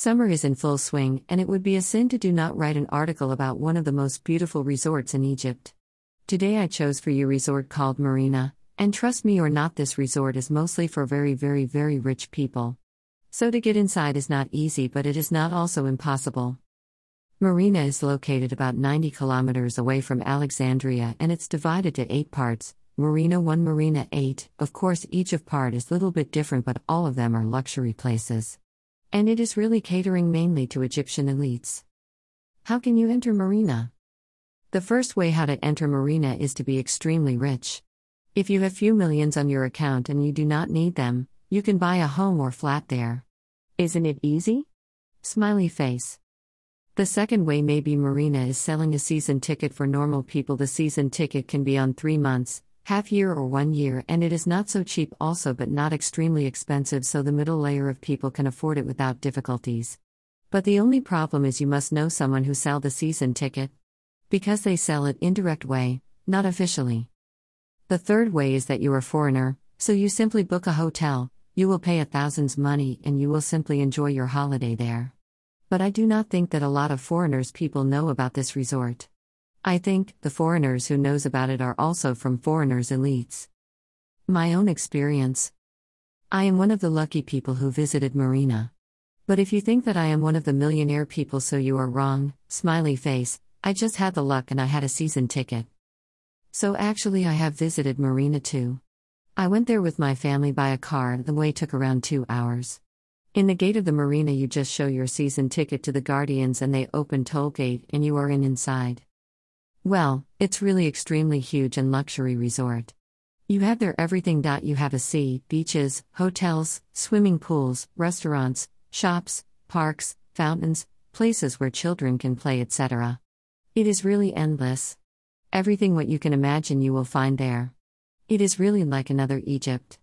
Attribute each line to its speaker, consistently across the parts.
Speaker 1: Summer is in full swing, and it would be a sin to do not write an article about one of the most beautiful resorts in Egypt. Today I chose for you a resort called Marina, and trust me or not this resort is mostly for very very very rich people. So to get inside is not easy but it is not also impossible. Marina is located about 90 kilometers away from Alexandria and it's divided to 8 parts. Marina 1 Marina 8. Of course each of part is little bit different but all of them are luxury places. And it is really catering mainly to Egyptian elites. How can you enter Marina? The first way how to enter Marina is to be extremely rich. If you have few millions on your account and you do not need them, you can buy a home or flat there. Isn't it easy? Smiley face. The second way maybe Marina is selling a season ticket for normal people. The season ticket can be on 3 months, half year or 1 year and it is not so cheap also but not extremely expensive so the middle layer of people can afford it without difficulties. But the only problem is you must know someone who sell the season ticket. Because they sell it indirect way, not officially. The third way is that you are foreigner, so you simply book a hotel, you will pay a thousands money and you will simply enjoy your holiday there. But I do not think that a lot of foreigners people know about this resort. I think the foreigners who knows about it are also from foreigners elites. My own experience. I am one of the lucky people who visited Marina. But if you think that I am one of the millionaire people so you are wrong, smiley face, I just had the luck and I had a season ticket. So actually, I have visited Marina too. I went there with my family by a car, the way took around two hours. In the gate of the marina, you just show your season ticket to the guardians and they open toll gate and you are in inside. Well, it's really extremely huge and luxury resort. You have there everything. You have a sea, beaches, hotels, swimming pools, restaurants, shops, parks, fountains, places where children can play, etc. It is really endless. Everything what you can imagine you will find there. It is really like another Egypt.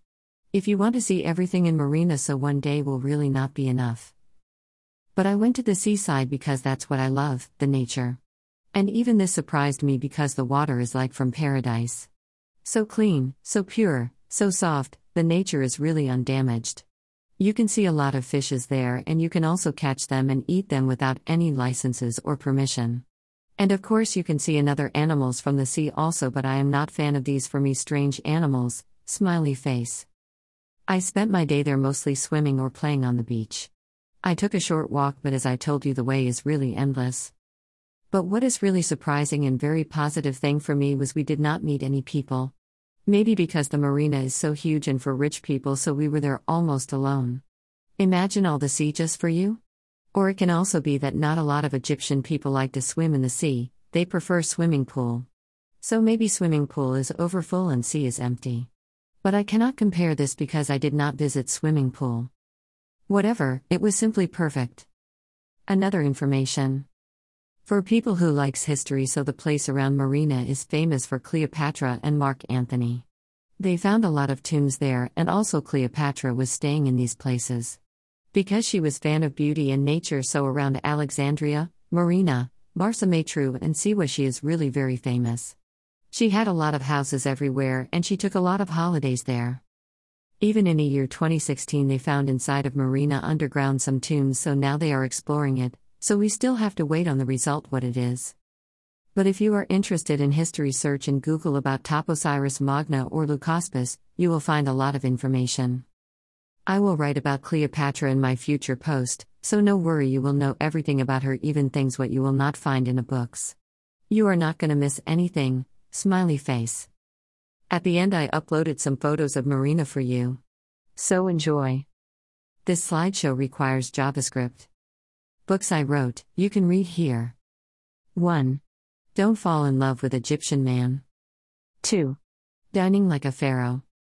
Speaker 1: If you want to see everything in Marina, so one day will really not be enough. But I went to the seaside because that's what I love the nature. And even this surprised me because the water is like from paradise. So clean, so pure, so soft, the nature is really undamaged. You can see a lot of fishes there, and you can also catch them and eat them without any licenses or permission. And of course you can see another animals from the sea also but I am not fan of these for me strange animals, smiley face. I spent my day there mostly swimming or playing on the beach. I took a short walk but as I told you the way is really endless. But what is really surprising and very positive thing for me was we did not meet any people. Maybe because the marina is so huge and for rich people so we were there almost alone. Imagine all the sea just for you? Or it can also be that not a lot of Egyptian people like to swim in the sea, they prefer swimming pool. So maybe swimming pool is overfull and sea is empty. But I cannot compare this because I did not visit swimming pool. Whatever, it was simply perfect. Another information. For people who likes history so the place around Marina is famous for Cleopatra and Mark Antony. They found a lot of tombs there and also Cleopatra was staying in these places. Because she was fan of beauty and nature so around Alexandria, Marina, Marsa Matruh and Siwa she is really very famous. She had a lot of houses everywhere and she took a lot of holidays there. Even in the year 2016 they found inside of Marina underground some tombs so now they are exploring it, so we still have to wait on the result what it is. But if you are interested in history search in Google about Taposiris Magna or Leucaspis, you will find a lot of information. I will write about Cleopatra in my future post, so no worry, you will know everything about her, even things what you will not find in the books. You are not gonna miss anything, smiley face. At the end, I uploaded some photos of Marina for you. So enjoy. This slideshow requires JavaScript. Books I wrote, you can read here. 1. Don't fall in love with Egyptian man. 2. Dining like a pharaoh.